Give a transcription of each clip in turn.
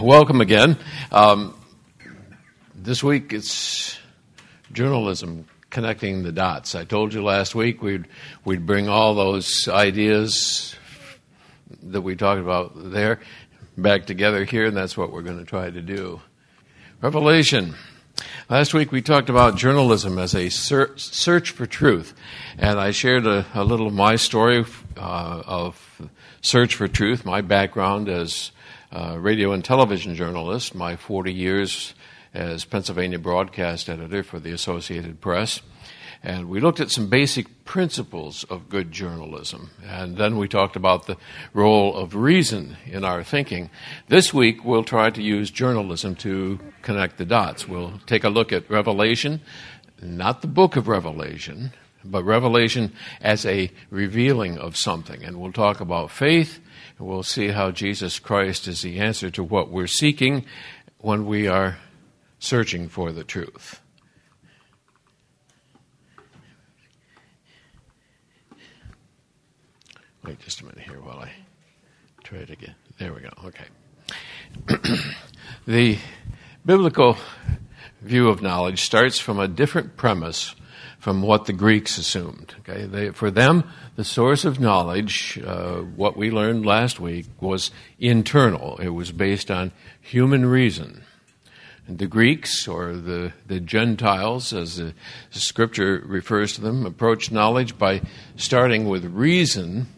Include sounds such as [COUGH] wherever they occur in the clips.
Welcome again. Um, this week it's journalism connecting the dots. I told you last week we'd we'd bring all those ideas that we talked about there back together here, and that's what we're going to try to do. Revelation. Last week we talked about journalism as a search for truth, and I shared a, a little of my story uh, of search for truth, my background as uh, radio and television journalist, my 40 years as Pennsylvania broadcast editor for the Associated Press. And we looked at some basic principles of good journalism. And then we talked about the role of reason in our thinking. This week, we'll try to use journalism to connect the dots. We'll take a look at Revelation, not the book of Revelation, but Revelation as a revealing of something. And we'll talk about faith We'll see how Jesus Christ is the answer to what we're seeking when we are searching for the truth. Wait just a minute here while I try to get. There we go. Okay. [CLEARS THROAT] the biblical view of knowledge starts from a different premise from what the Greeks assumed. Okay? They, for them, the source of knowledge, uh, what we learned last week, was internal. It was based on human reason. And the Greeks, or the, the Gentiles, as the, scripture refers to them, approached knowledge by starting with reason,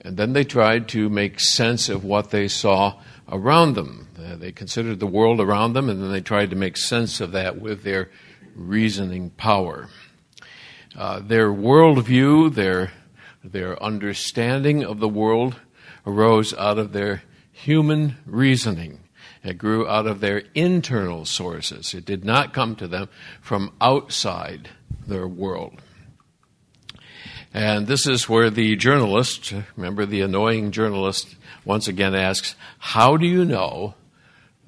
and then they tried to make sense of what they saw around them. Uh, they considered the world around them, and then they tried to make sense of that with their reasoning power. Uh, their worldview, their, their understanding of the world arose out of their human reasoning. It grew out of their internal sources. It did not come to them from outside their world. And this is where the journalist, remember the annoying journalist, once again asks, How do you know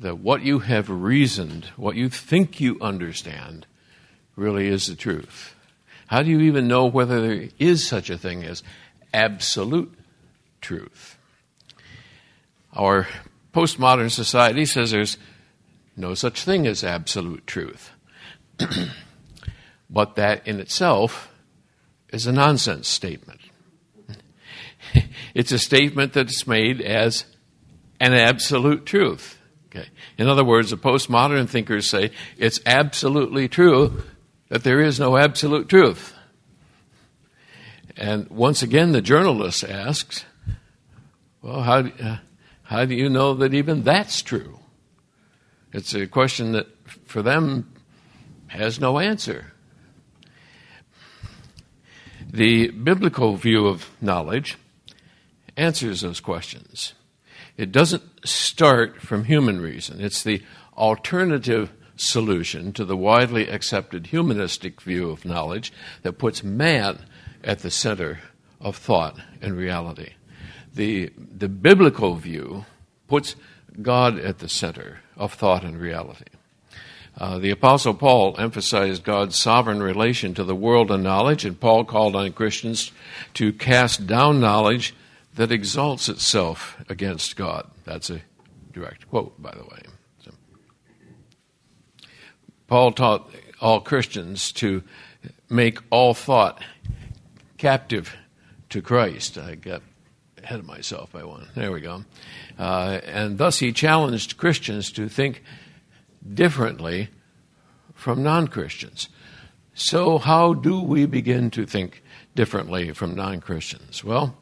that what you have reasoned, what you think you understand, really is the truth? How do you even know whether there is such a thing as absolute truth? Our postmodern society says there's no such thing as absolute truth. [CLEARS THROAT] but that in itself is a nonsense statement. [LAUGHS] it's a statement that's made as an absolute truth. Okay. In other words, the postmodern thinkers say it's absolutely true that there is no absolute truth. And once again, the journalist asks, well, how, uh, how do you know that even that's true? It's a question that for them has no answer. The biblical view of knowledge answers those questions. It doesn't start from human reason, it's the alternative solution to the widely accepted humanistic view of knowledge that puts man at the center of thought and reality. The, the biblical view puts God at the center of thought and reality. Uh, the Apostle Paul emphasized God's sovereign relation to the world and knowledge, and Paul called on Christians to cast down knowledge that exalts itself against God. That's a direct quote, by the way. Paul taught all Christians to make all thought captive to Christ. I got ahead of myself by one. There we go. Uh, and thus he challenged Christians to think differently from non Christians. So, how do we begin to think differently from non Christians? Well,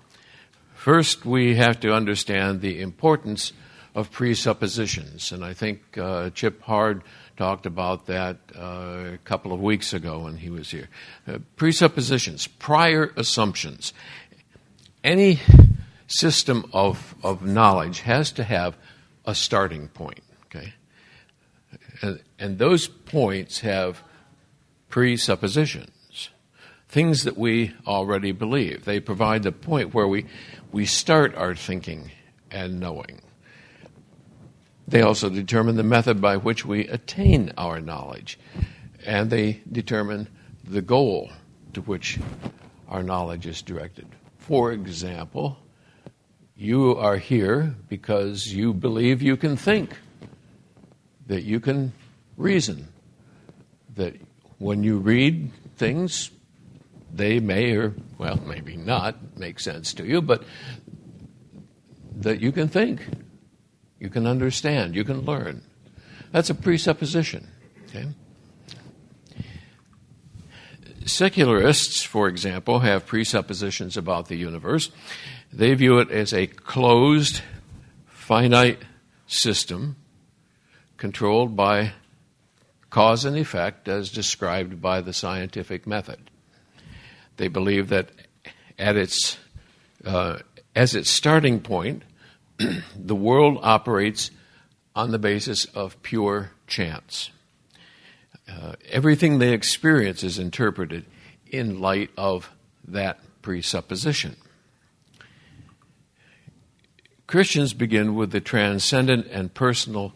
first we have to understand the importance of presuppositions. And I think uh, Chip Hard talked about that uh, a couple of weeks ago when he was here. Uh, presuppositions, prior assumptions. Any system of, of knowledge has to have a starting point, okay? And, and those points have presuppositions, things that we already believe. They provide the point where we, we start our thinking and knowing. They also determine the method by which we attain our knowledge, and they determine the goal to which our knowledge is directed. For example, you are here because you believe you can think that you can reason, that when you read things, they may or, well, maybe not make sense to you, but that you can think, you can understand, you can learn. That's a presupposition. Okay? Secularists, for example, have presuppositions about the universe. They view it as a closed, finite system controlled by cause and effect as described by the scientific method. They believe that at its, uh, as its starting point, [CLEARS THROAT] the world operates on the basis of pure chance. Uh, everything they experience is interpreted in light of that presupposition. Christians begin with the transcendent and personal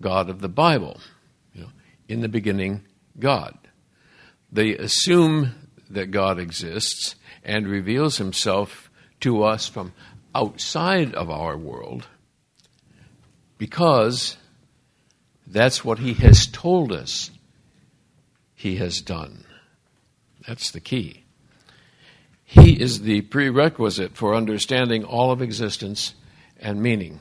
God of the Bible. You know, in the beginning, God. They assume that God exists and reveals himself to us from outside of our world because that's what he has told us he has done. That's the key. He is the prerequisite for understanding all of existence and meaning.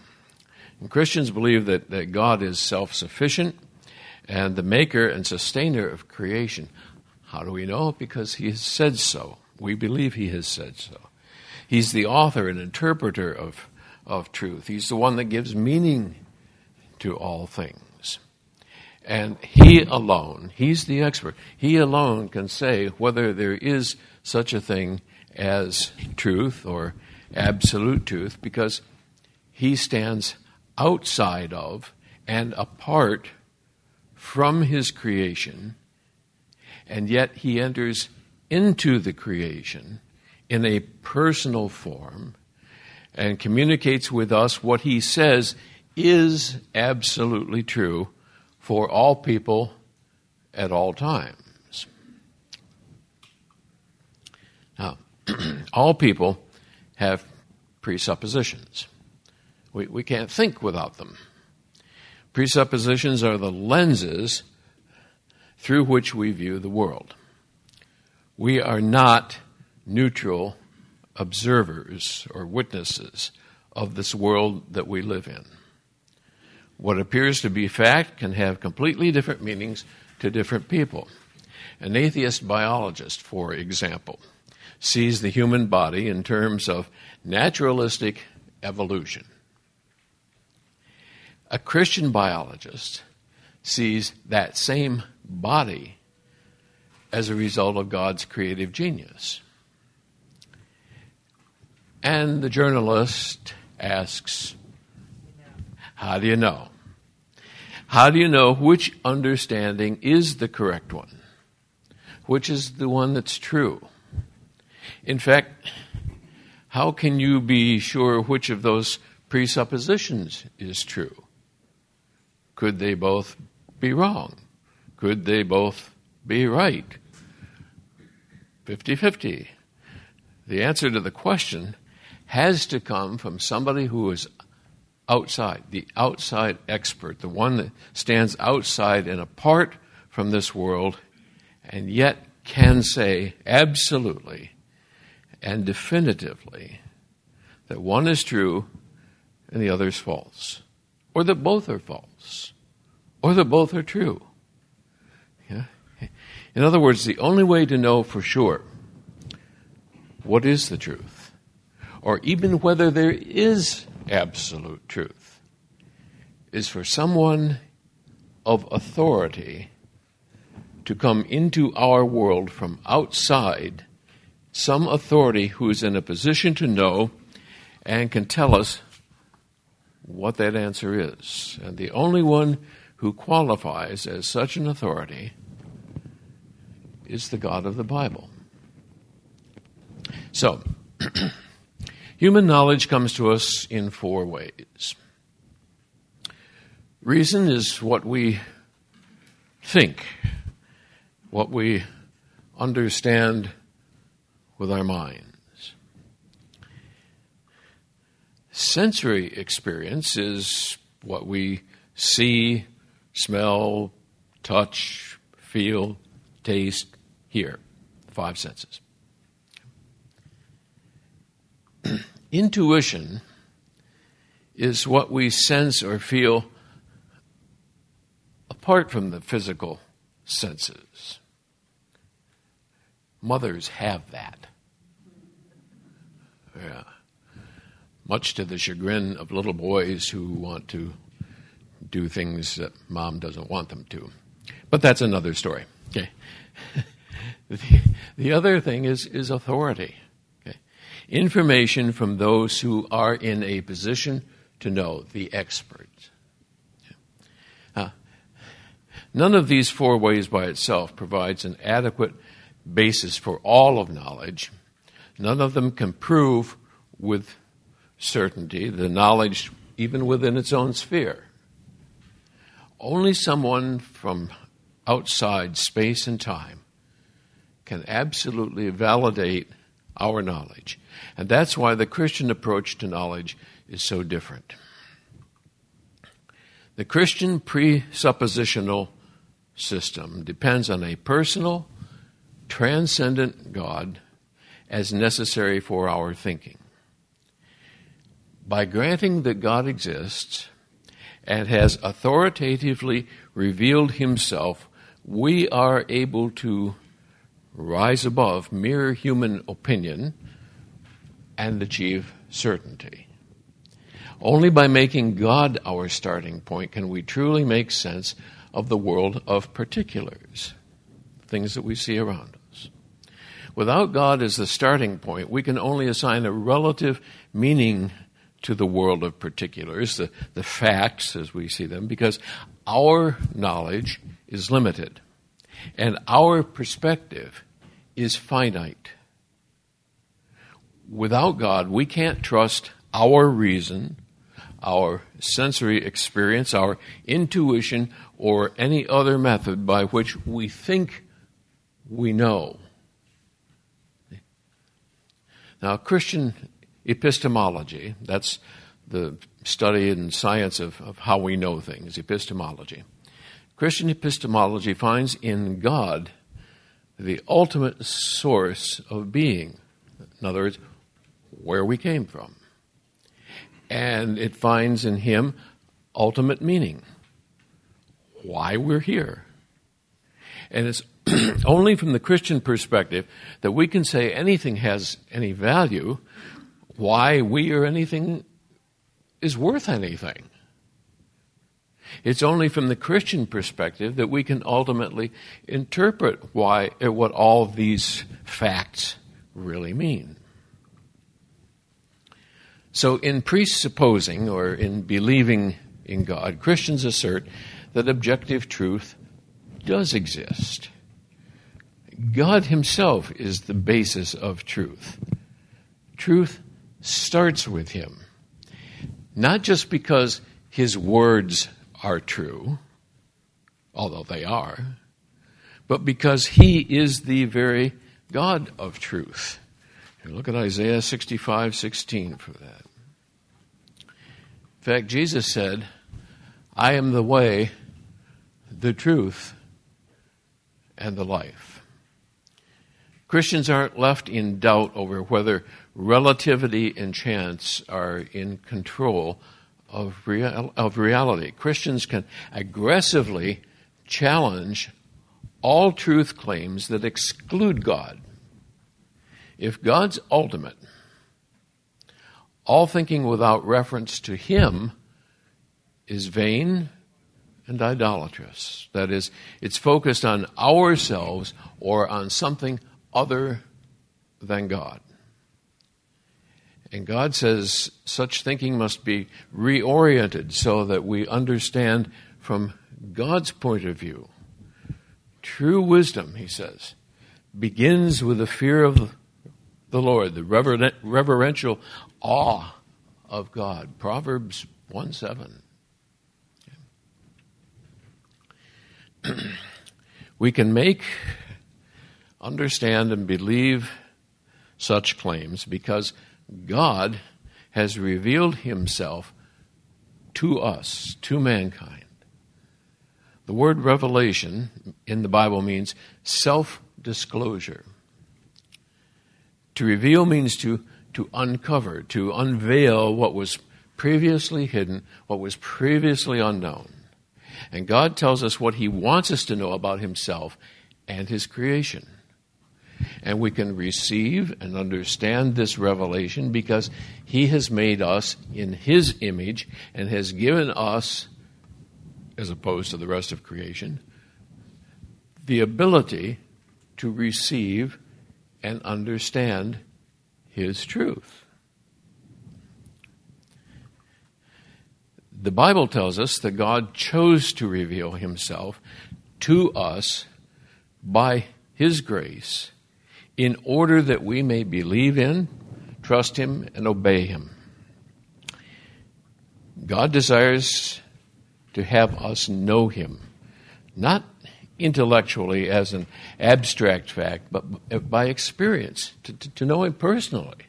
And Christians believe that, that God is self sufficient and the maker and sustainer of creation. How do we know? Because he has said so. We believe he has said so. He's the author and interpreter of, of truth. He's the one that gives meaning to all things. And he alone, he's the expert, he alone can say whether there is such a thing as truth or absolute truth because he stands outside of and apart from his creation, and yet he enters into the creation in a personal form and communicates with us what he says is absolutely true for all people at all times. Now, [CLEARS THROAT] all people have presuppositions. We, we can't think without them. Presuppositions are the lenses through which we view the world. We are not neutral observers or witnesses of this world that we live in. What appears to be fact can have completely different meanings to different people. An atheist biologist, for example, sees the human body in terms of naturalistic evolution. A Christian biologist sees that same body as a result of God's creative genius. And the journalist asks, How do you know? How do you know which understanding is the correct one? Which is the one that's true? In fact, how can you be sure which of those presuppositions is true? Could they both be wrong? Could they both be right? 50 50. The answer to the question has to come from somebody who is outside, the outside expert, the one that stands outside and apart from this world, and yet can say absolutely and definitively that one is true and the other is false, or that both are false, or that both are true. Yeah? In other words, the only way to know for sure what is the truth, or even whether there is absolute truth, is for someone of authority to come into our world from outside, some authority who is in a position to know and can tell us what that answer is. And the only one who qualifies as such an authority is the God of the Bible. So, [CLEARS THROAT] human knowledge comes to us in four ways. Reason is what we think, what we understand with our minds. Sensory experience is what we see, smell, touch, feel, taste, hear. Five senses. [CLEARS THROAT] Intuition is what we sense or feel apart from the physical senses. Mothers have that. Yeah. Much to the chagrin of little boys who want to do things that mom doesn't want them to. But that's another story. Okay. [LAUGHS] the, the other thing is, is authority. Information from those who are in a position to know, the experts. Uh, none of these four ways by itself provides an adequate basis for all of knowledge. None of them can prove with certainty the knowledge even within its own sphere. Only someone from outside space and time can absolutely validate our knowledge. And that's why the Christian approach to knowledge is so different. The Christian presuppositional system depends on a personal, transcendent God as necessary for our thinking. By granting that God exists and has authoritatively revealed himself, we are able to rise above mere human opinion and achieve certainty. Only by making God our starting point can we truly make sense of the world of particulars, things that we see around us. Without God as the starting point, we can only assign a relative meaning to the world of particulars, the, the facts as we see them, because our knowledge is limited and our perspective is finite. Without God, we can't trust our reason, our sensory experience, our intuition, or any other method by which we think we know. Now, Christian epistemology, that's the study and science of, of how we know things, epistemology. Christian epistemology finds in God the ultimate source of being. In other words, where we came from. And it finds in Him ultimate meaning, why we're here. And it's [CLEARS THROAT] only from the Christian perspective that we can say anything has any value, why we or anything is worth anything. It's only from the Christian perspective that we can ultimately interpret why what all these facts really mean. So, in presupposing or in believing in God, Christians assert that objective truth does exist. God Himself is the basis of truth. Truth starts with Him, not just because His words are true, although they are, but because He is the very God of truth. Look at Isaiah 65 16 for that. In fact, Jesus said, I am the way, the truth, and the life. Christians aren't left in doubt over whether relativity and chance are in control of, real, of reality. Christians can aggressively challenge all truth claims that exclude God. If God's ultimate, all thinking without reference to Him is vain and idolatrous. That is, it's focused on ourselves or on something other than God. And God says such thinking must be reoriented so that we understand from God's point of view. True wisdom, he says, begins with the fear of the Lord, the reverential awe of God. Proverbs 1 7. [CLEARS THROAT] we can make, understand, and believe such claims because God has revealed himself to us, to mankind, The word revelation in the Bible means self disclosure. To reveal means to, to uncover, to unveil what was previously hidden, what was previously unknown. And God tells us what He wants us to know about Himself and His creation. And we can receive and understand this revelation because He has made us in His image and has given us, as opposed to the rest of creation, the ability to receive and understand His truth. The Bible tells us that God chose to reveal Himself to us by His grace in order that we may believe in, trust Him, and obey Him. God desires to have us know Him, not intellectually as an abstract fact, but by experience, to, to, to know Him personally.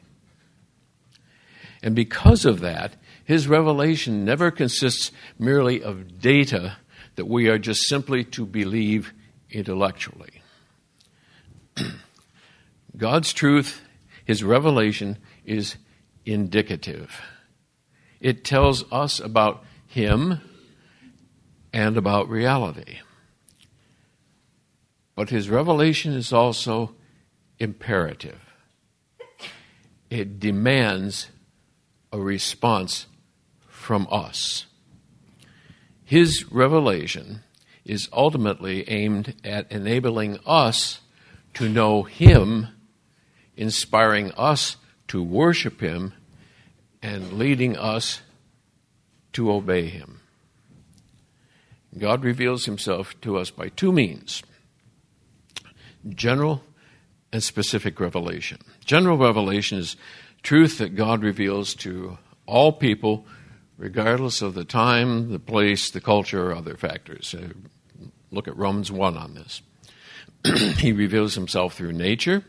And because of that, His revelation never consists merely of data that we are just simply to believe intellectually. [CLEARS THROAT] God's truth, His revelation, is indicative. It tells us about Him and about reality. But His revelation is also imperative. It demands a response from us. His revelation is ultimately aimed at enabling us to know Him inspiring us to worship Him and leading us to obey Him. God reveals Himself to us by two means general and specific revelation. General revelation is truth that God reveals to all people, regardless of the time, the place, the culture, or other factors. Look at Romans 1 on this. [CLEARS THROAT] he reveals himself through nature,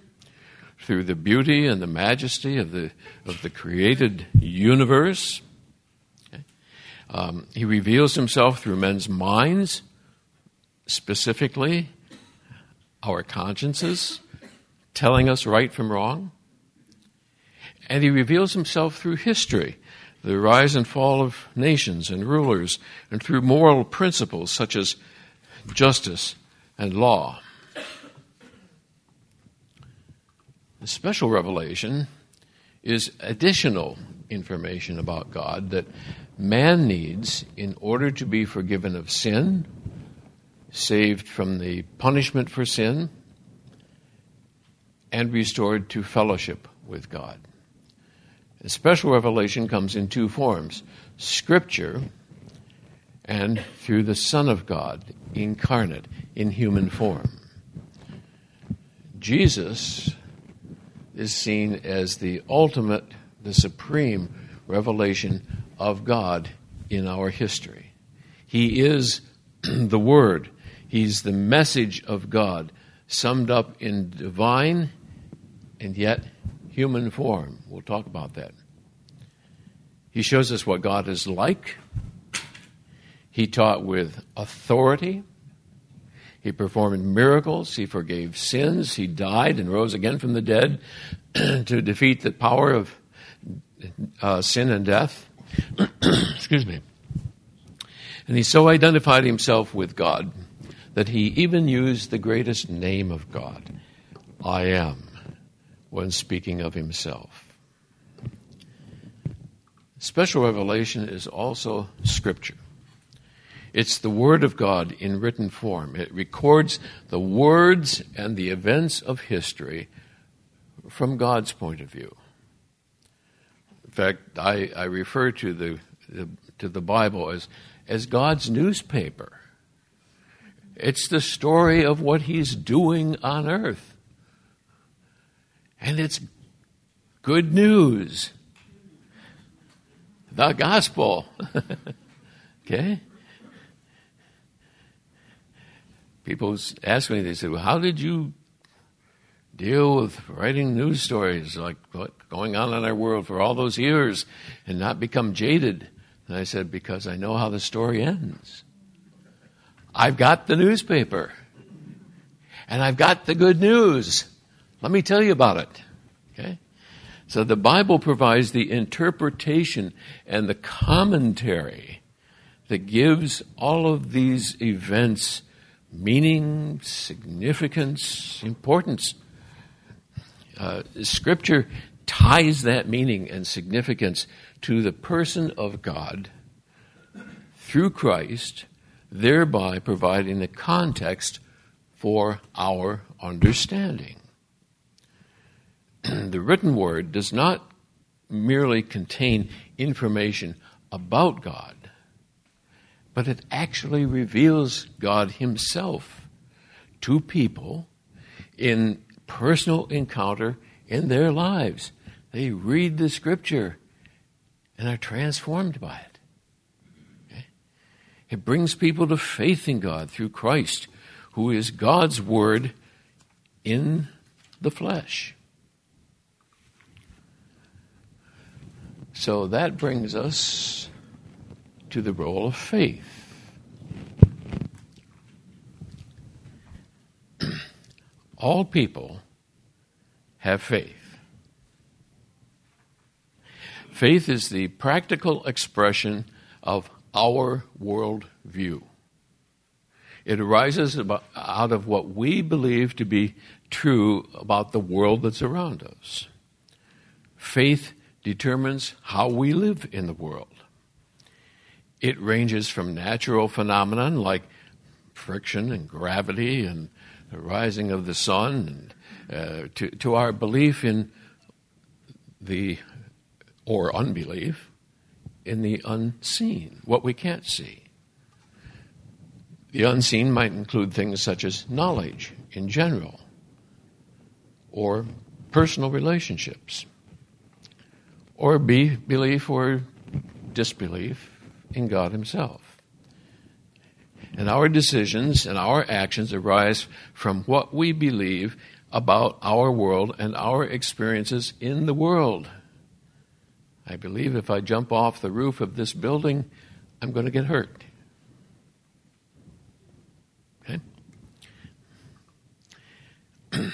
through the beauty and the majesty of the, of the created universe. Um, he reveals himself through men's minds, specifically our consciences, telling us right from wrong. And he reveals himself through history, the rise and fall of nations and rulers, and through moral principles such as justice and law. The special revelation is additional information about God that man needs in order to be forgiven of sin, saved from the punishment for sin, and restored to fellowship with God. Special revelation comes in two forms Scripture and through the Son of God, incarnate in human form. Jesus is seen as the ultimate, the supreme revelation of God in our history. He is [CLEARS THROAT] the Word, He's the message of God, summed up in divine and yet human form. We'll talk about that. He shows us what God is like. He taught with authority. He performed miracles. He forgave sins. He died and rose again from the dead [CLEARS THROAT] to defeat the power of uh, sin and death. [CLEARS THROAT] Excuse me. And he so identified himself with God that he even used the greatest name of God, I am, when speaking of himself. Special revelation is also scripture. It's the Word of God in written form. It records the words and the events of history from God's point of view. In fact, I, I refer to the, the, to the Bible as, as God's newspaper. It's the story of what He's doing on earth. And it's good news. The gospel. [LAUGHS] okay? people ask me, they say, well, how did you deal with writing news stories like what's going on in our world for all those years and not become jaded? And I said, because I know how the story ends. I've got the newspaper. And I've got the good news. Let me tell you about it. Okay? So the Bible provides the interpretation and the commentary that gives all of these events meaning, significance, importance. Uh, scripture ties that meaning and significance to the person of God through Christ, thereby providing the context for our understanding. [CLEARS THROAT] the written word does not merely contain information about God, but it actually reveals God Himself to people in personal encounter in their lives. They read the scripture and are transformed by it. It brings people to faith in God through Christ, who is God's Word in the flesh. So that brings us to the role of faith. [CLEARS THROAT] All people have faith. Faith is the practical expression of our world view. It arises about, out of what we believe to be true about the world that's around us. Faith determines how we live in the world. It ranges from natural phenomenon like friction and gravity and the rising of the sun and, uh, to, to our belief in the, or unbelief, in the unseen, what we can't see. The unseen might include things such as knowledge in general, or personal relationships, or be belief or disbelief in God Himself. And our decisions and our actions arise from what we believe about our world and our experiences in the world. I believe if I jump off the roof of this building, I'm going to get hurt. Okay? [CLEARS THROAT]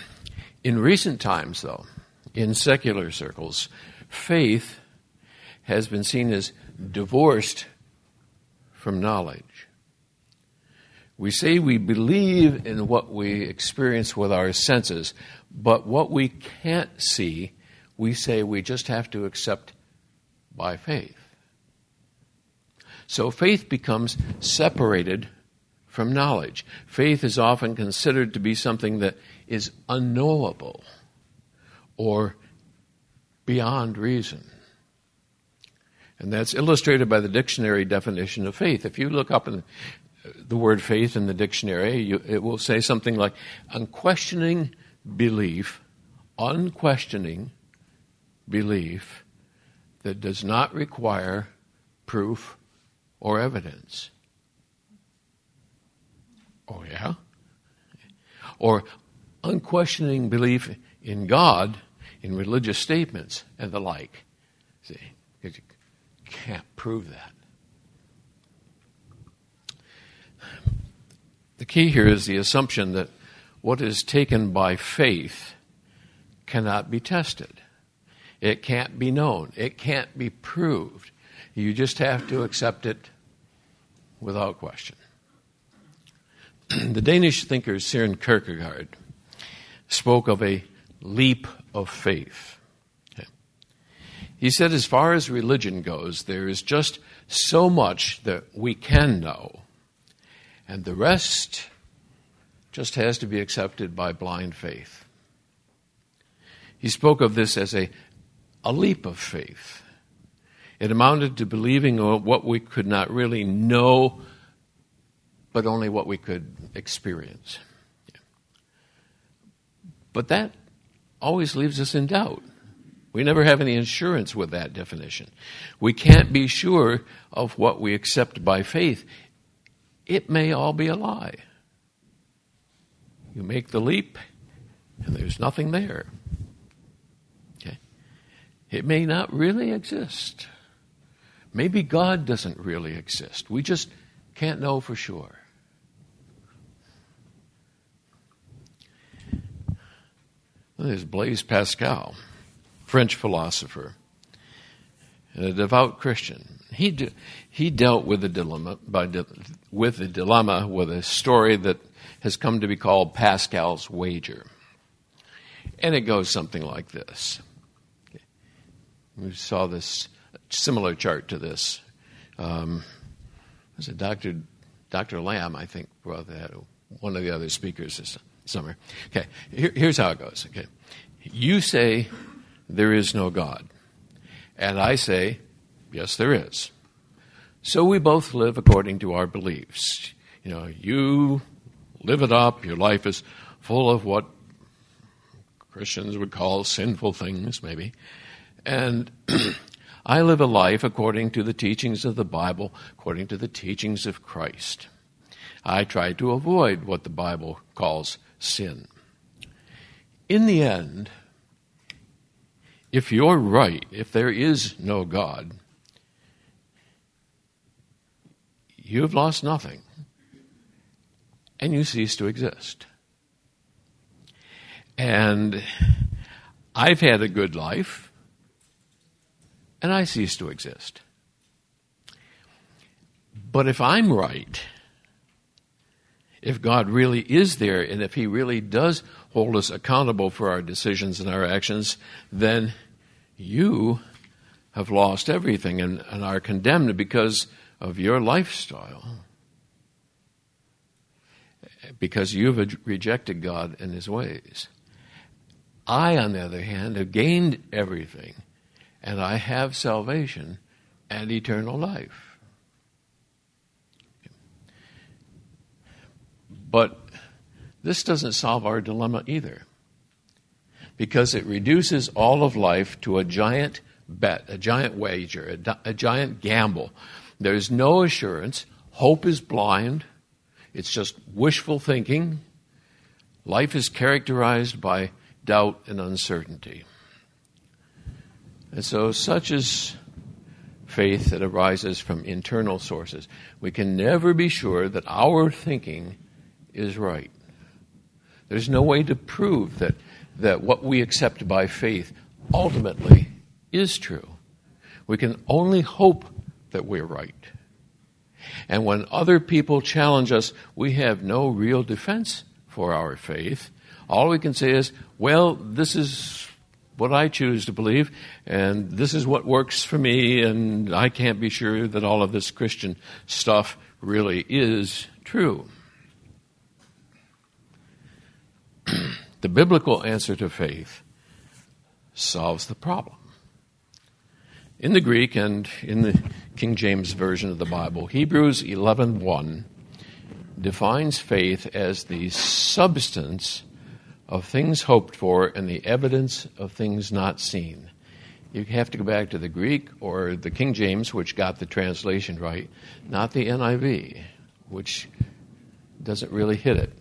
in recent times, though, in secular circles, faith has been seen as divorced from knowledge. We say we believe in what we experience with our senses, but what we can't see, we say we just have to accept by faith. So faith becomes separated from knowledge. Faith is often considered to be something that is unknowable or beyond reason. And that's illustrated by the dictionary definition of faith. If you look up in the word faith in the dictionary, you, it will say something like unquestioning belief, unquestioning belief that does not require proof or evidence. Oh, yeah? Or unquestioning belief in God in religious statements and the like. See, you can't prove that. The key here is the assumption that what is taken by faith cannot be tested. It can't be known. It can't be proved. You just have to accept it without question. [CLEARS THROAT] the Danish thinker Søren Kierkegaard spoke of a leap of faith. He said, as far as religion goes, there is just so much that we can know, and the rest just has to be accepted by blind faith. He spoke of this as a, a leap of faith. It amounted to believing what we could not really know, but only what we could experience. But that always leaves us in doubt. We never have any insurance with that definition. We can't be sure of what we accept by faith. It may all be a lie. You make the leap, and there's nothing there. It may not really exist. Maybe God doesn't really exist. We just can't know for sure. There's Blaise Pascal, French philosopher, and a devout Christian. He, de- he dealt with the dilemma by de- with a dilemma with a story that has come to be called Pascal's wager. And it goes something like this. We saw this similar chart to this. Um, was it Dr. Dr. Lamb, I think, brought that, one of the other speakers this summer. Okay, Here, here's how it goes. Okay, you say there is no God, and I say yes, there is. So we both live according to our beliefs. You know, you live it up. Your life is full of what Christians would call sinful things, maybe, and [CLEARS THROAT] I live a life according to the teachings of the Bible, according to the teachings of Christ. I try to avoid what the Bible calls sin. In the end, if you're right, if there is no God, you've lost nothing and you cease to exist. And I've had a good life and I cease to exist. But if I'm right, if God really is there, and if He really does hold us accountable for our decisions and our actions, then you have lost everything and, and are condemned because of your lifestyle. Because you've rejected God and His ways. I, on the other hand, have gained everything and I have salvation and eternal life. But this doesn't solve our dilemma either, because it reduces all of life to a giant bet, a giant wager, a, a giant gamble. There's no assurance. Hope is blind. It's just wishful thinking. Life is characterized by doubt and uncertainty. And so, such is faith that arises from internal sources. We can never be sure that our thinking is right. There's no way to prove that, that what we accept by faith ultimately is true. We can only hope that we're right. And when other people challenge us, we have no real defense for our faith. All we can say is, well, this is what I choose to believe, and this is what works for me, and I can't be sure that all of this Christian stuff really is true. [CLEARS THROAT] the biblical answer to faith solves the problem. In the Greek and in the King James version of the Bible, Hebrews 11:1 defines faith as the substance of things hoped for and the evidence of things not seen. You have to go back to the Greek or the King James, which got the translation right, not the NIV, which doesn't really hit it.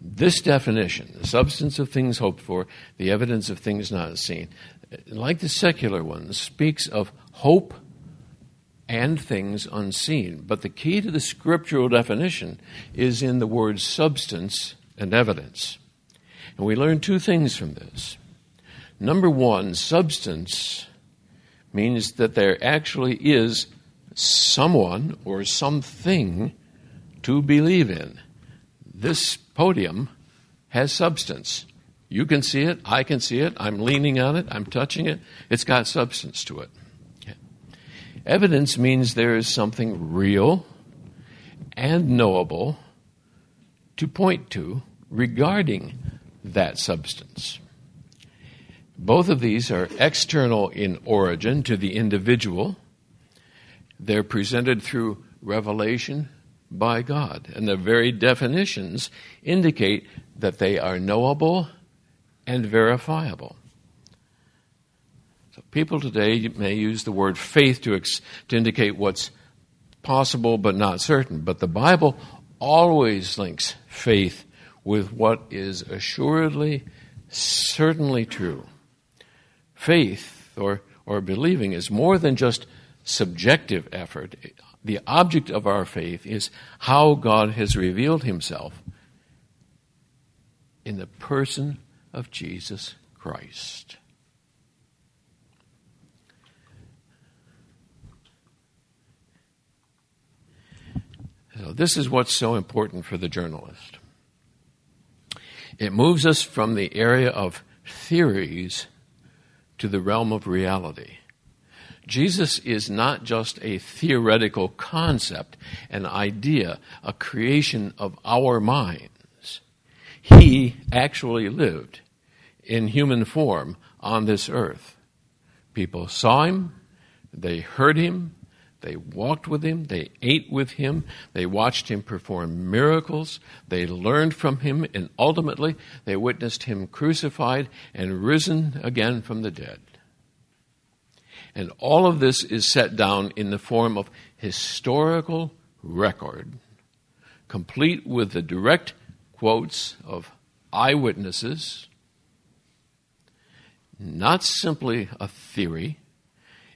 This definition, the substance of things hoped for, the evidence of things not seen, like the secular one, speaks of hope and things unseen. But the key to the scriptural definition is in the word substance and evidence. And we learn two things from this. Number one, substance means that there actually is someone or something to believe in. This podium has substance. You can see it, I can see it, I'm leaning on it, I'm touching it. It's got substance to it. Evidence means there is something real and knowable to point to regarding that substance. Both of these are external in origin to the individual. They're presented through revelation by God, and the very definitions indicate that they are knowable and verifiable. So people today may use the word faith to, ex- to indicate what's possible but not certain, but the Bible always links faith with what is assuredly, certainly true. Faith or, or believing is more than just subjective effort. The object of our faith is how God has revealed himself in the person of Jesus Christ. So, this is what's so important for the journalist. It moves us from the area of theories to the realm of reality. Jesus is not just a theoretical concept, an idea, a creation of our minds. He actually lived in human form on this earth. People saw him, they heard him, they walked with him, they ate with him, they watched him perform miracles, they learned from him, and ultimately they witnessed him crucified and risen again from the dead. And all of this is set down in the form of historical record, complete with the direct quotes of eyewitnesses, not simply a theory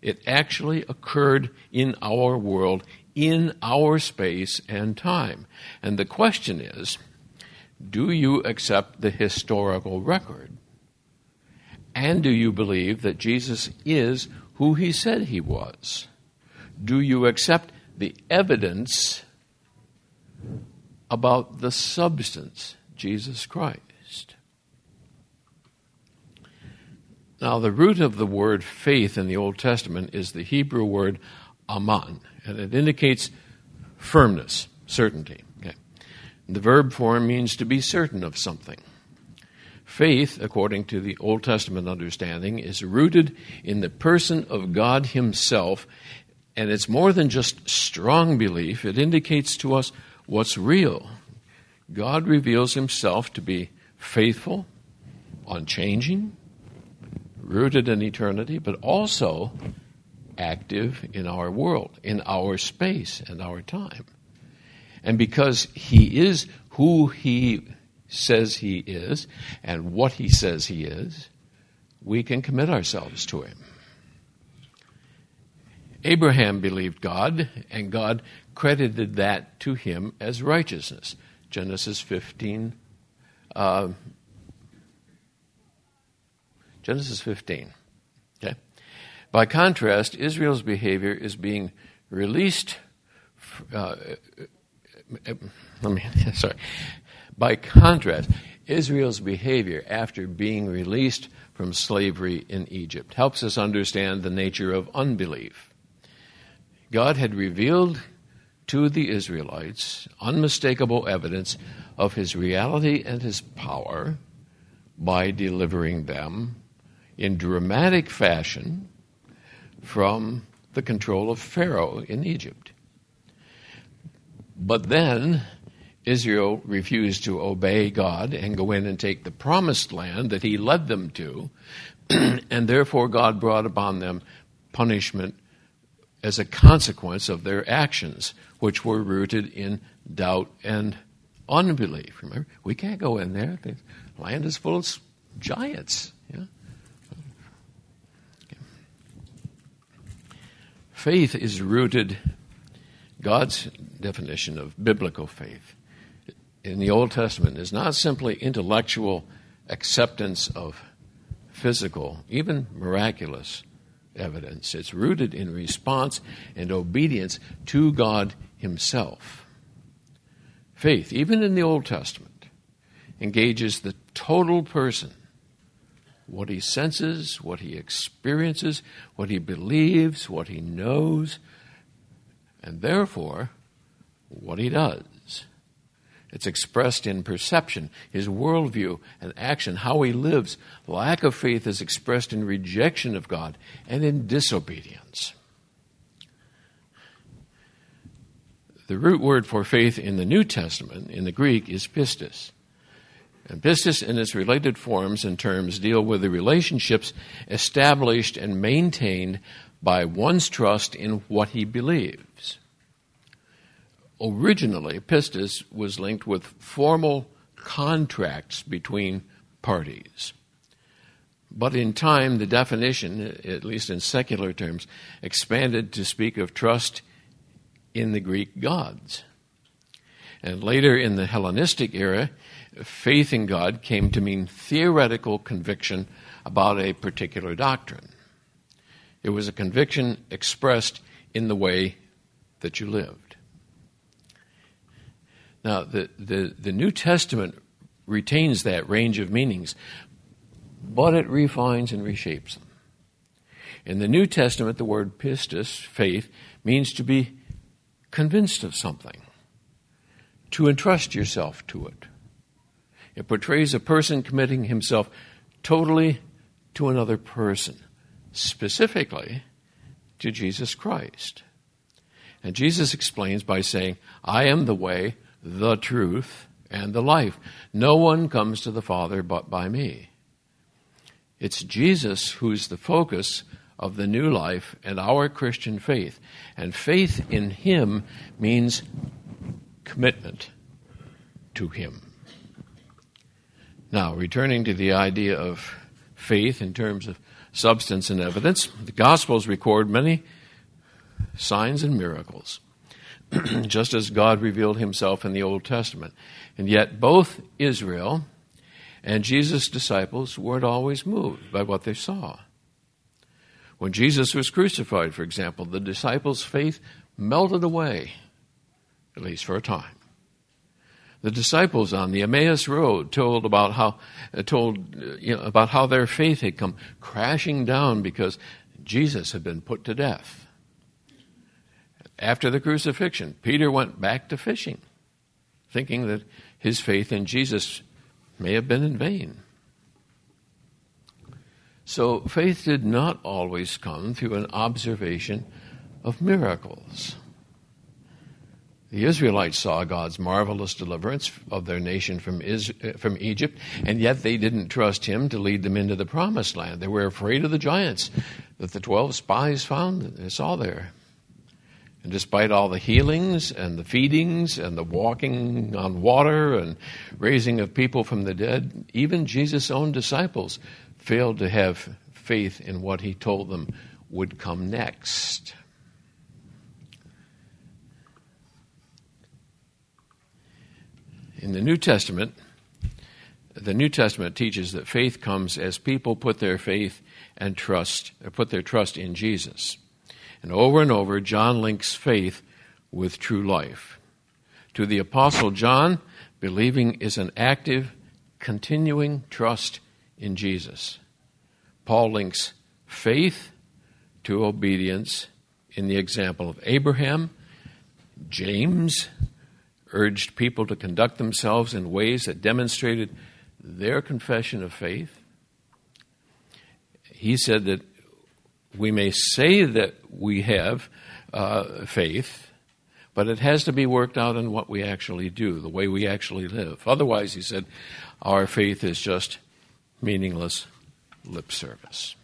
it actually occurred in our world, in our space and time. And the question is do you accept the historical record? And do you believe that Jesus is who he said he was? Do you accept the evidence about the substance, Jesus Christ? Now, the root of the word faith in the Old Testament is the Hebrew word aman, and it indicates firmness, certainty. Okay. The verb form means to be certain of something. Faith, according to the Old Testament understanding, is rooted in the person of God Himself, and it's more than just strong belief, it indicates to us what's real. God reveals Himself to be faithful, unchanging, rooted in eternity, but also active in our world, in our space and our time. And because He is who He says He is and what He says He is, we can commit ourselves to Him. Abraham believed God, and God credited that to him as righteousness. Genesis 15, uh, Genesis 15. Okay? By contrast, Israel's behavior is being released. Uh, let me, [LAUGHS] sorry. By contrast, Israel's behavior after being released from slavery in Egypt helps us understand the nature of unbelief. God had revealed to the Israelites unmistakable evidence of his reality and his power by delivering them in dramatic fashion from the control of Pharaoh in Egypt. But then Israel refused to obey God and go in and take the promised land that he led them to, [CLEARS THROAT] and therefore God brought upon them punishment as a consequence of their actions, which were rooted in doubt and unbelief. Remember, we can't go in there. The land is full of giants. Yeah? Faith is rooted, God's definition of biblical faith in the Old Testament is not simply intellectual acceptance of physical, even miraculous evidence. It's rooted in response and obedience to God Himself. Faith, even in the Old Testament, engages the total person what he senses, what he experiences, what he believes, what he knows, and therefore what he does. It's expressed in perception, his worldview, and action, how he lives. Lack of faith is expressed in rejection of God and in disobedience. The root word for faith in the New Testament, in the Greek, is pistis. And pistis and its related forms and terms deal with the relationships established and maintained by one's trust in what he believes. Originally, pistis was linked with formal contracts between parties. But in time, the definition, at least in secular terms, expanded to speak of trust in the Greek gods. And later in the Hellenistic era, faith in God came to mean theoretical conviction about a particular doctrine. It was a conviction expressed in the way that you lived. Now, the, the, the New Testament retains that range of meanings, but it refines and reshapes them. In the New Testament, the word pistis, faith, means to be convinced of something, to entrust yourself to it. It portrays a person committing himself totally to another person, specifically to Jesus Christ. And Jesus explains by saying, I am the way, the truth, and the life. No one comes to the Father but by me. It's Jesus who's the focus of the new life and our Christian faith. And faith in Him means commitment to Him. Now, returning to the idea of faith in terms of substance and evidence, the Gospels record many signs and miracles, [CLEARS THROAT] just as God revealed Himself in the Old Testament. And yet, both Israel and Jesus' disciples weren't always moved by what they saw. When Jesus was crucified, for example, the disciples' faith melted away, at least for a time. The disciples on the Emmaus Road told about how uh, told uh, you know, about how their faith had come crashing down because Jesus had been put to death. After the crucifixion, Peter went back to fishing, thinking that his faith in Jesus may have been in vain. So faith did not always come through an observation of miracles. The Israelites saw God's marvelous deliverance of their nation from, from Egypt, and yet they didn't trust Him to lead them into the promised land. They were afraid of the giants that the 12 spies found and saw there. And despite all the healings and the feedings and the walking on water and raising of people from the dead, even Jesus' own disciples failed to have faith in what he told them would come next. In the New Testament, the New Testament teaches that faith comes as people put their faith and trust, uh, put their trust in Jesus. And over and over, John links faith with true life. To the Apostle John, believing is an active, continuing trust in Jesus. Paul links faith to obedience in the example of Abraham. James urged people to conduct themselves in ways that demonstrated their confession of faith. He said that we may say that we have uh, faith, but it has to be worked out in what we actually do, the way we actually live. Otherwise, he said, our faith is just meaningless lip service.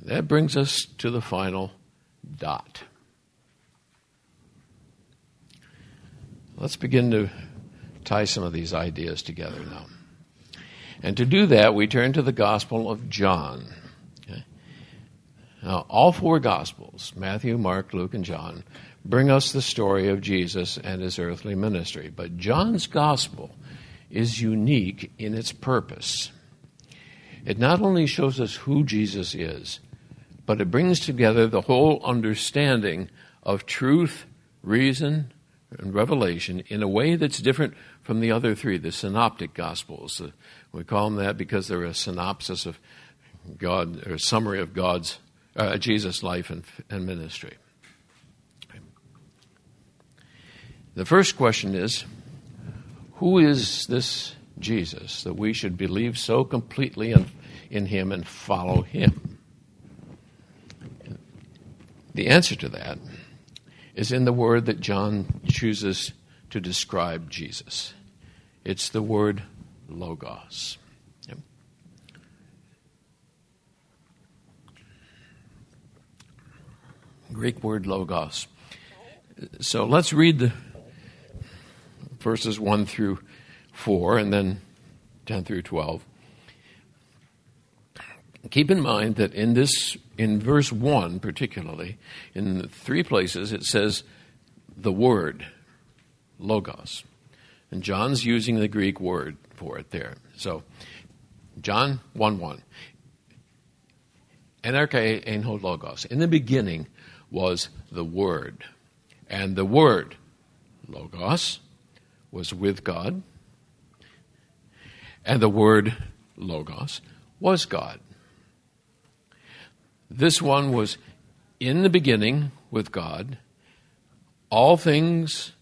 That brings us to the final dot. Let's begin to tie some of these ideas together now. And to do that, we turn to the Gospel of John. Okay? Now, all four Gospels Matthew, Mark, Luke, and John bring us the story of Jesus and his earthly ministry. But John's Gospel is unique in its purpose. It not only shows us who Jesus is, but it brings together the whole understanding of truth, reason, and revelation in a way that's different from the other three, the synoptic gospels. We call them that because they're a synopsis of God, or a summary of God's, uh, Jesus' life and, and ministry. The first question is who is this Jesus that we should believe so completely in, in him and follow him? The answer to that is in the word that John chooses to describe Jesus. It's the word logos. Yep. Greek word logos. So let's read the verses 1 through 4 and then 10 through 12. Keep in mind that in this, in verse 1 particularly, in three places it says the Word. logos. And John's using the Greek word for it there. So, John 1 1. Enarche ein logos. In the beginning was the Word. And the Word, logos, was with God. And the Word, logos, was God. This one was in the beginning with God. All things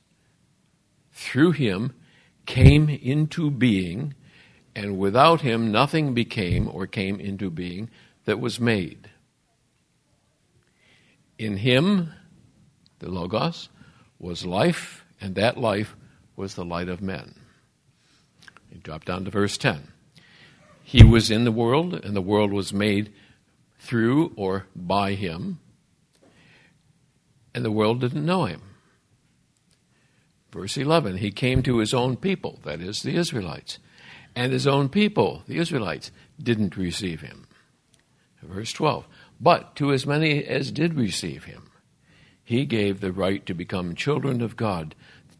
through him came into being, and without him nothing became or came into being that was made. In him, the Logos, was life, and that life was the light of men. You drop down to verse 10. He was in the world, and the world was made through or by him, and the world didn't know him. Verse 11, he came to his own people, that is, the Israelites, and his own people, the Israelites, didn't receive him. Verse 12, but to as many as did receive him, he gave the right to become children of God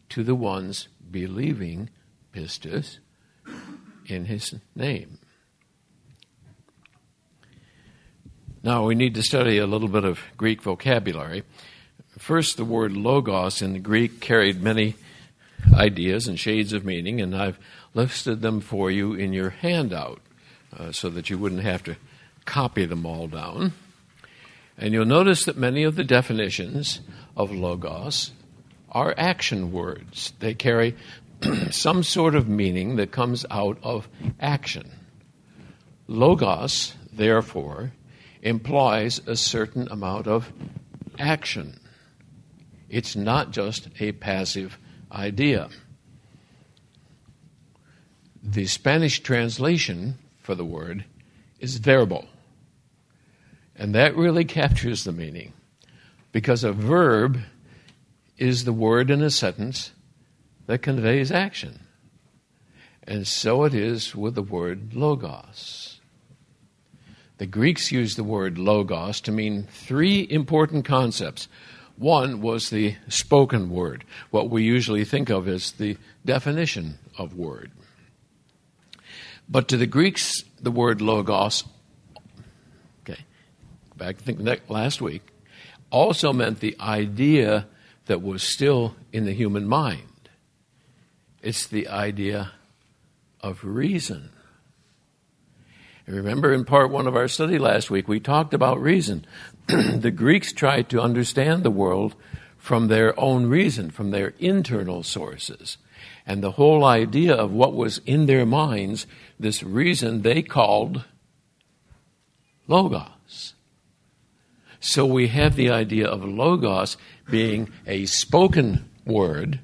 to the ones believing, pistis, in his name. Now we need to study a little bit of Greek vocabulary. First, the word logos in the Greek carried many ideas and shades of meaning, and I've listed them for you in your handout uh, so that you wouldn't have to copy them all down. And you'll notice that many of the definitions of logos are action words. They carry [CLEARS THROAT] some sort of meaning that comes out of action. Logos, therefore, implies a certain amount of action. It's not just a passive idea. The Spanish translation for the word is verbal. And that really captures the meaning because a verb is the word in a sentence that conveys action. And so it is with the word logos. The Greeks used the word logos to mean three important concepts. One was the spoken word, what we usually think of as the definition of word. But to the Greeks, the word logos, okay, back to think last week, also meant the idea that was still in the human mind. It's the idea of reason. Remember in part one of our study last week, we talked about reason. [CLEARS THROAT] the Greeks tried to understand the world from their own reason, from their internal sources. And the whole idea of what was in their minds, this reason they called logos. So we have the idea of logos being a spoken word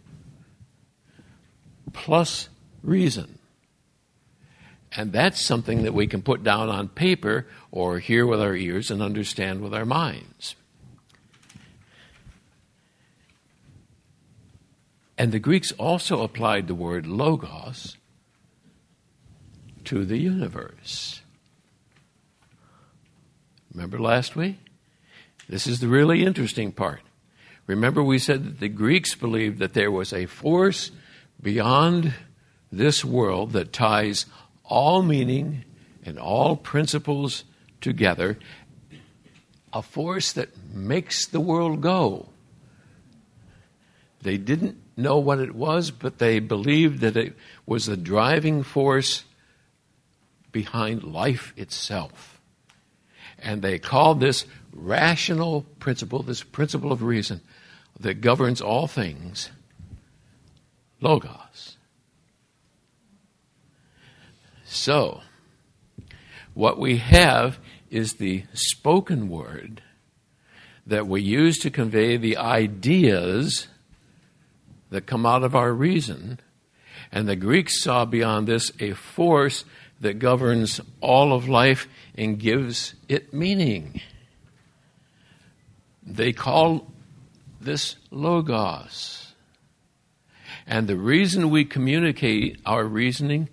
plus reason. And that's something that we can put down on paper or hear with our ears and understand with our minds. And the Greeks also applied the word logos to the universe. Remember last week? This is the really interesting part. Remember, we said that the Greeks believed that there was a force beyond this world that ties all meaning and all principles together, a force that makes the world go. They didn't know what it was, but they believed that it was the driving force behind life itself. And they called this rational principle, this principle of reason that governs all things, Logos. So, what we have is the spoken word that we use to convey the ideas that come out of our reason. And the Greeks saw beyond this a force that governs all of life and gives it meaning. They call this logos. And the reason we communicate our reasoning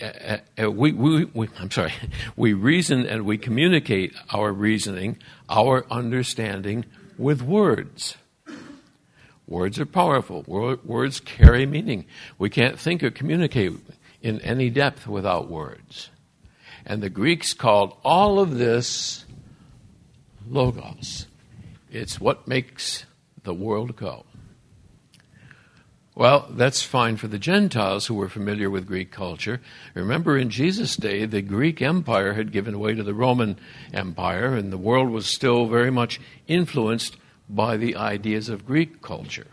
uh, uh, we, we, we, I'm sorry, [LAUGHS] we reason and we communicate our reasoning, our understanding with words. Words are powerful. Words carry meaning. We can't think or communicate in any depth without words. And the Greeks called all of this logos. It's what makes the world go. Well, that's fine for the Gentiles who were familiar with Greek culture. Remember, in Jesus' day, the Greek Empire had given way to the Roman Empire, and the world was still very much influenced by the ideas of Greek culture.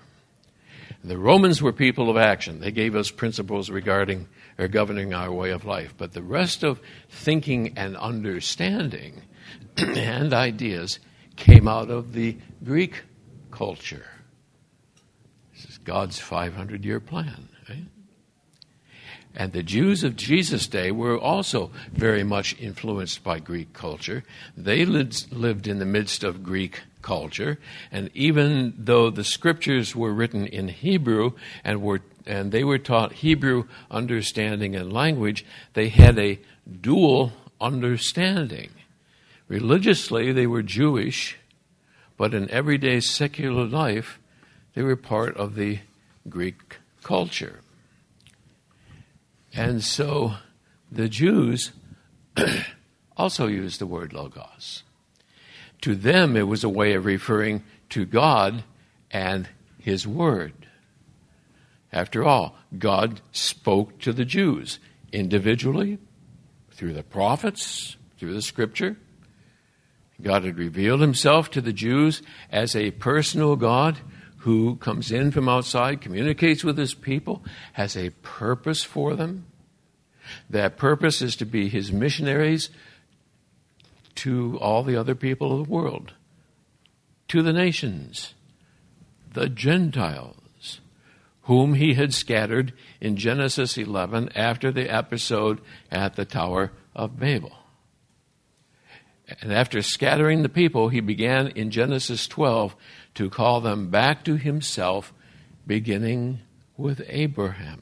The Romans were people of action. They gave us principles regarding or governing our way of life. But the rest of thinking and understanding [CLEARS THROAT] and ideas came out of the Greek culture. God's 500 year plan. And the Jews of Jesus' day were also very much influenced by Greek culture. They lived in the midst of Greek culture, and even though the scriptures were written in Hebrew and were and they were taught Hebrew understanding and language, they had a dual understanding. Religiously, they were Jewish, but in everyday secular life, they were part of the Greek culture. And so the Jews [CLEARS THROAT] also used the word logos. To them, it was a way of referring to God and His Word. After all, God spoke to the Jews individually, through the prophets, through the Scripture. God had revealed Himself to the Jews as a personal God who comes in from outside, communicates with His people, has a purpose for them. That purpose is to be His missionaries to all the other people of the world, to the nations, the Gentiles, whom he had scattered in Genesis 11 after the episode at the Tower of Babel. And after scattering the people, he began in Genesis 12 to call them back to himself, beginning with Abraham.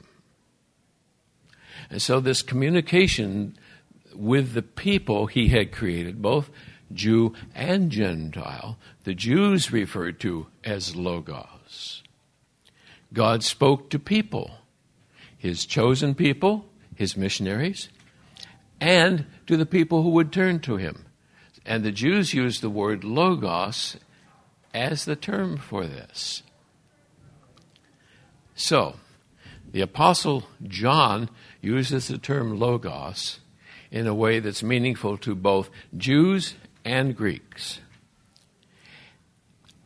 And so, this communication with the people he had created, both Jew and Gentile, the Jews referred to as Logos. God spoke to people, his chosen people, his missionaries, and to the people who would turn to him. And the Jews used the word Logos as the term for this. So, the Apostle John uses the term Logos in a way that's meaningful to both Jews and Greeks.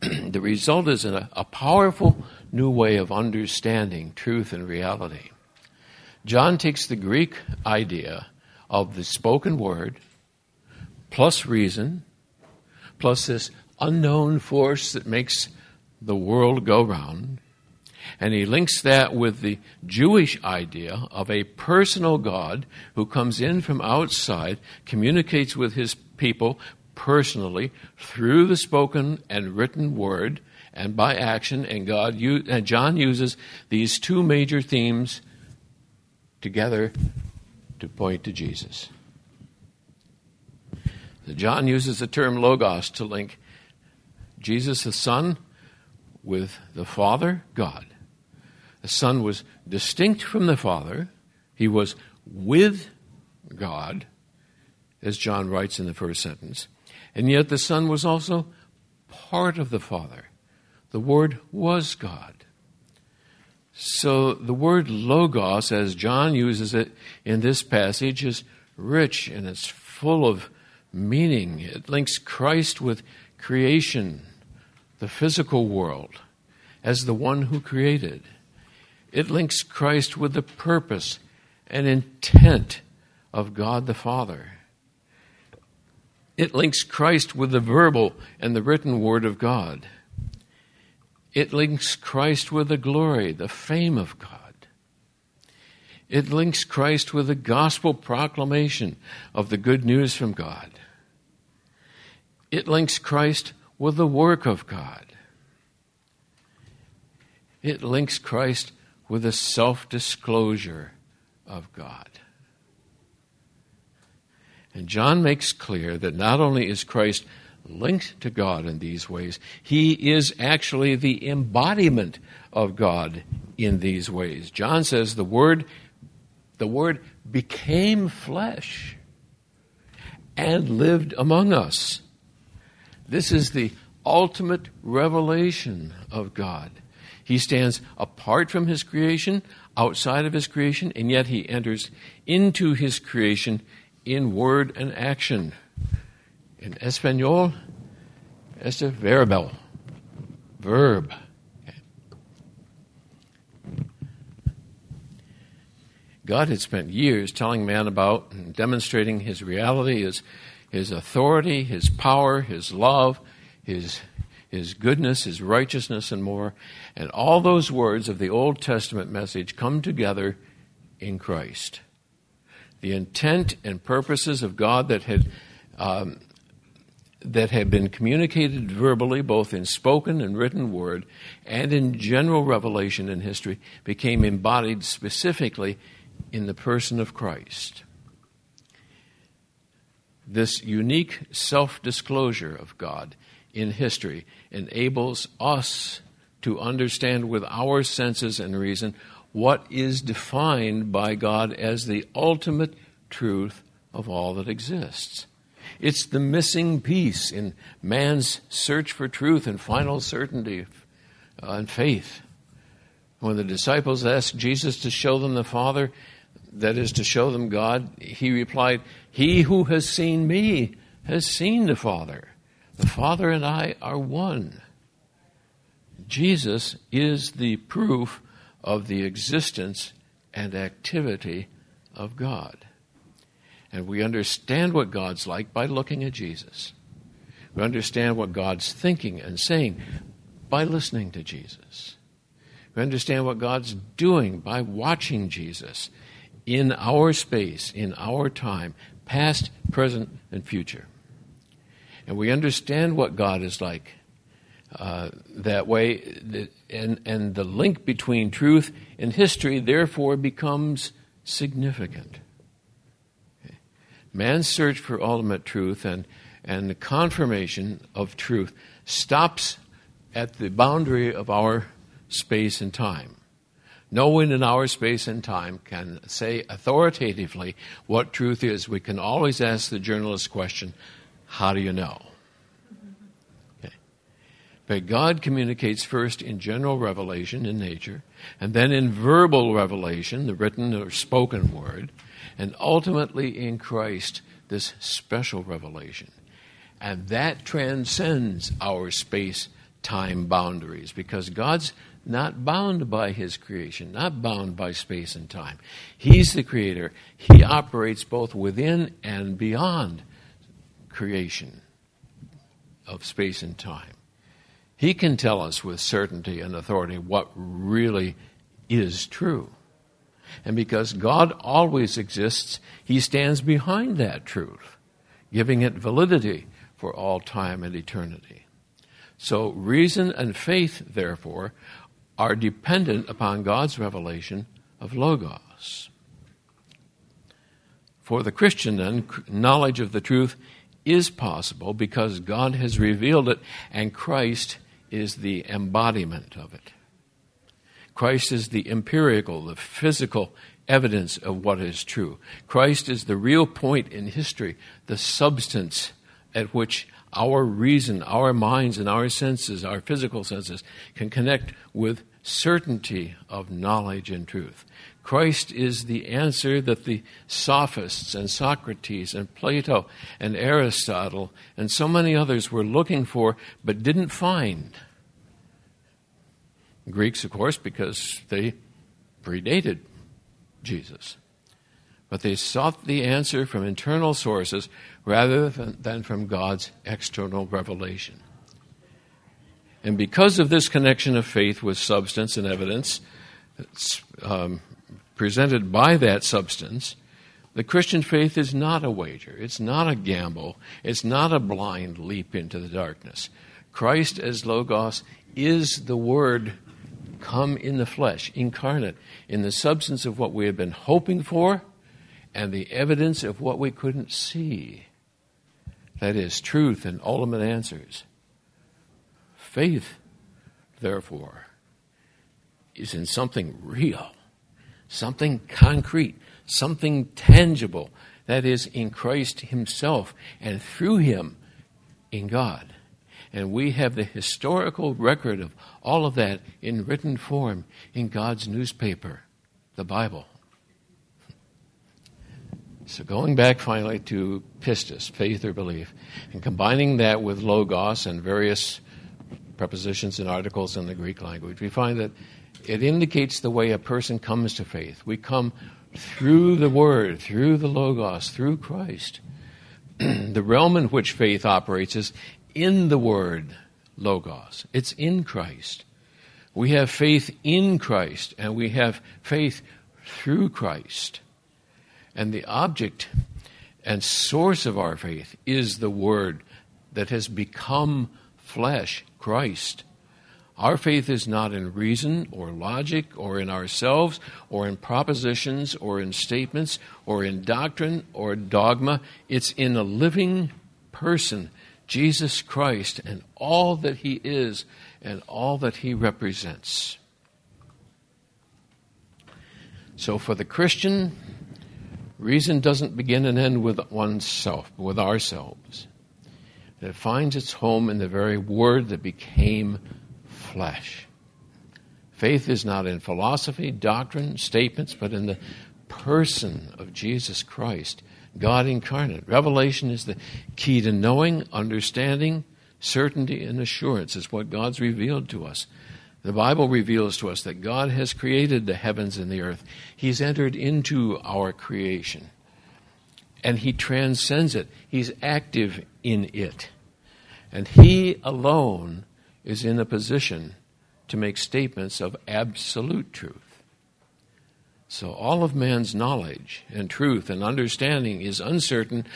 [CLEARS THROAT] the result is a, a powerful new way of understanding truth and reality. John takes the Greek idea of the spoken word plus reason plus this unknown force that makes the world go round and he links that with the Jewish idea of a personal God who comes in from outside, communicates with his people personally through the spoken and written word and by action. And God and John uses these two major themes together to point to Jesus. John uses the term logos to link Jesus the Son with the Father, God. The Son was distinct from the Father. He was with God, as John writes in the first sentence. And yet the Son was also part of the Father. The Word was God. So the word logos, as John uses it in this passage, is rich and it's full of meaning. It links Christ with creation, the physical world, as the one who created. It links Christ with the purpose and intent of God the Father. It links Christ with the verbal and the written Word of God. It links Christ with the glory, the fame of God. It links Christ with the gospel proclamation of the good news from God. It links Christ with the work of God. It links Christ with the self disclosure of God. And John makes clear that not only is Christ linked to God in these ways. He is actually the embodiment of God in these ways. John says the word the word became flesh and lived among us. This is the ultimate revelation of God. He stands apart from his creation, outside of his creation, and yet he enters into his creation in word and action. In Espanol, es a verbal, verb. God had spent years telling man about and demonstrating his reality, his, his authority, his power, his love, his, his goodness, his righteousness, and more. And all those words of the Old Testament message come together in Christ. The intent and purposes of God that had um, that had been communicated verbally, both in spoken and written word, and in general revelation in history, became embodied specifically in the person of Christ. This unique self disclosure of God in history enables us to understand with our senses and reason what is defined by God as the ultimate truth of all that exists. It's the missing piece in man's search for truth and final certainty uh, and faith. When the disciples asked Jesus to show them the Father, that is to show them God, he replied, He who has seen me has seen the Father. The Father and I are one. Jesus is the proof of the existence and activity of God. And we understand what God's like by looking at Jesus. We understand what God's thinking and saying by listening to Jesus. We understand what God's doing by watching Jesus in our space, in our time, past, present, and future. And we understand what God is like uh, that way, and, and the link between truth and history, therefore, becomes significant. Man's search for ultimate truth and, and the confirmation of truth stops at the boundary of our space and time. No one in our space and time can say authoritatively what truth is. We can always ask the journalist question how do you know? Okay. But God communicates first in general revelation in nature, and then in verbal revelation, the written or spoken word, and ultimately in Christ, this special revelation. And that transcends our space time boundaries because God's not bound by his creation, not bound by space and time. He's the creator. He operates both within and beyond creation of space and time. He can tell us with certainty and authority what really is true. And because God always exists, He stands behind that truth, giving it validity for all time and eternity. So, reason and faith, therefore, are dependent upon God's revelation of Logos. For the Christian, then, knowledge of the truth is possible because God has revealed it and Christ is the embodiment of it. Christ is the empirical, the physical evidence of what is true. Christ is the real point in history, the substance at which our reason, our minds, and our senses, our physical senses, can connect with certainty of knowledge and truth. Christ is the answer that the sophists and Socrates and Plato and Aristotle and so many others were looking for but didn't find. Greeks, of course, because they predated Jesus. But they sought the answer from internal sources rather than from God's external revelation. And because of this connection of faith with substance and evidence um, presented by that substance, the Christian faith is not a wager. It's not a gamble. It's not a blind leap into the darkness. Christ as Logos is the Word come in the flesh, incarnate, in the substance of what we have been hoping for and the evidence of what we couldn't see. That is, truth and ultimate answers. Faith, therefore, is in something real, something concrete, something tangible. That is, in Christ Himself and through Him in God. And we have the historical record of all of that in written form in God's newspaper, the Bible. So, going back finally to pistis, faith or belief, and combining that with logos and various prepositions and articles in the Greek language, we find that it indicates the way a person comes to faith. We come through the Word, through the logos, through Christ. [CLEARS THROAT] the realm in which faith operates is in the Word, logos, it's in Christ. We have faith in Christ, and we have faith through Christ. And the object and source of our faith is the Word that has become flesh, Christ. Our faith is not in reason or logic or in ourselves or in propositions or in statements or in doctrine or dogma. It's in a living person, Jesus Christ, and all that he is and all that he represents. So for the Christian, Reason doesn't begin and end with oneself, but with ourselves. It finds its home in the very word that became flesh. Faith is not in philosophy, doctrine, statements, but in the person of Jesus Christ, God incarnate. Revelation is the key to knowing, understanding, certainty, and assurance, is what God's revealed to us. The Bible reveals to us that God has created the heavens and the earth. He's entered into our creation. And He transcends it. He's active in it. And He alone is in a position to make statements of absolute truth. So all of man's knowledge and truth and understanding is uncertain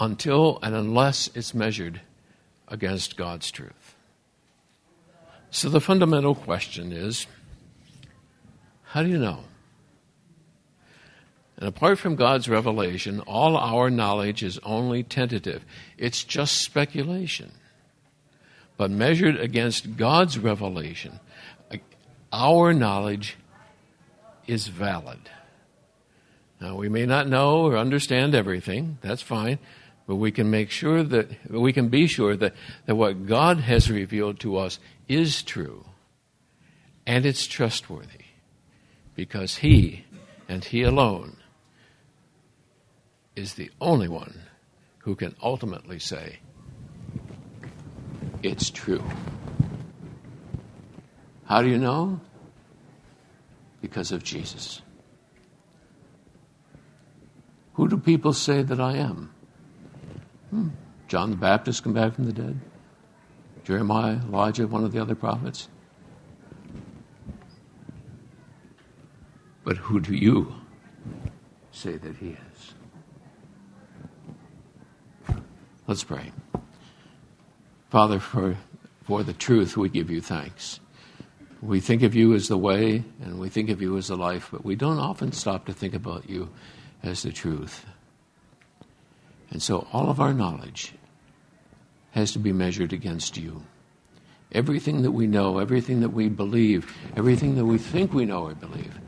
until and unless it's measured against God's truth. So the fundamental question is how do you know? And apart from God's revelation, all our knowledge is only tentative. It's just speculation. But measured against God's revelation, our knowledge is valid. Now, we may not know or understand everything, that's fine, but we can make sure that, we can be sure that, that what God has revealed to us is true and it's trustworthy because He and He alone is the only one who can ultimately say, It's true. How do you know? Because of Jesus. Who do people say that I am? Hmm. John the Baptist come back from the dead? Jeremiah, Elijah, one of the other prophets. But who do you say that he is? Let's pray. Father, for, for the truth, we give you thanks. We think of you as the way, and we think of you as the life, but we don't often stop to think about you as the truth. And so all of our knowledge has to be measured against you. Everything that we know, everything that we believe, everything that we think we know or believe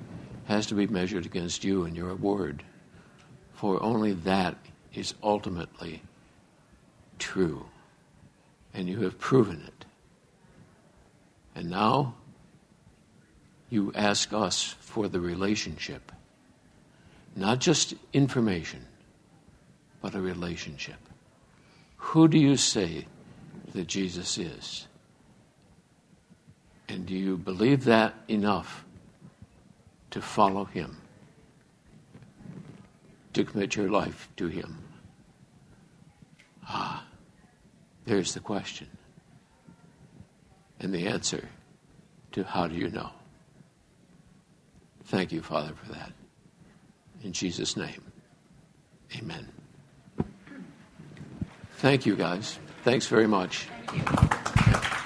has to be measured against you and your word. For only that is ultimately true. And you have proven it. And now you ask us for the relationship. Not just information, but a relationship. Who do you say that Jesus is? And do you believe that enough to follow him? To commit your life to him? Ah, there's the question. And the answer to how do you know? Thank you, Father, for that. In Jesus' name, amen. Thank you, guys. Thanks very much. Thank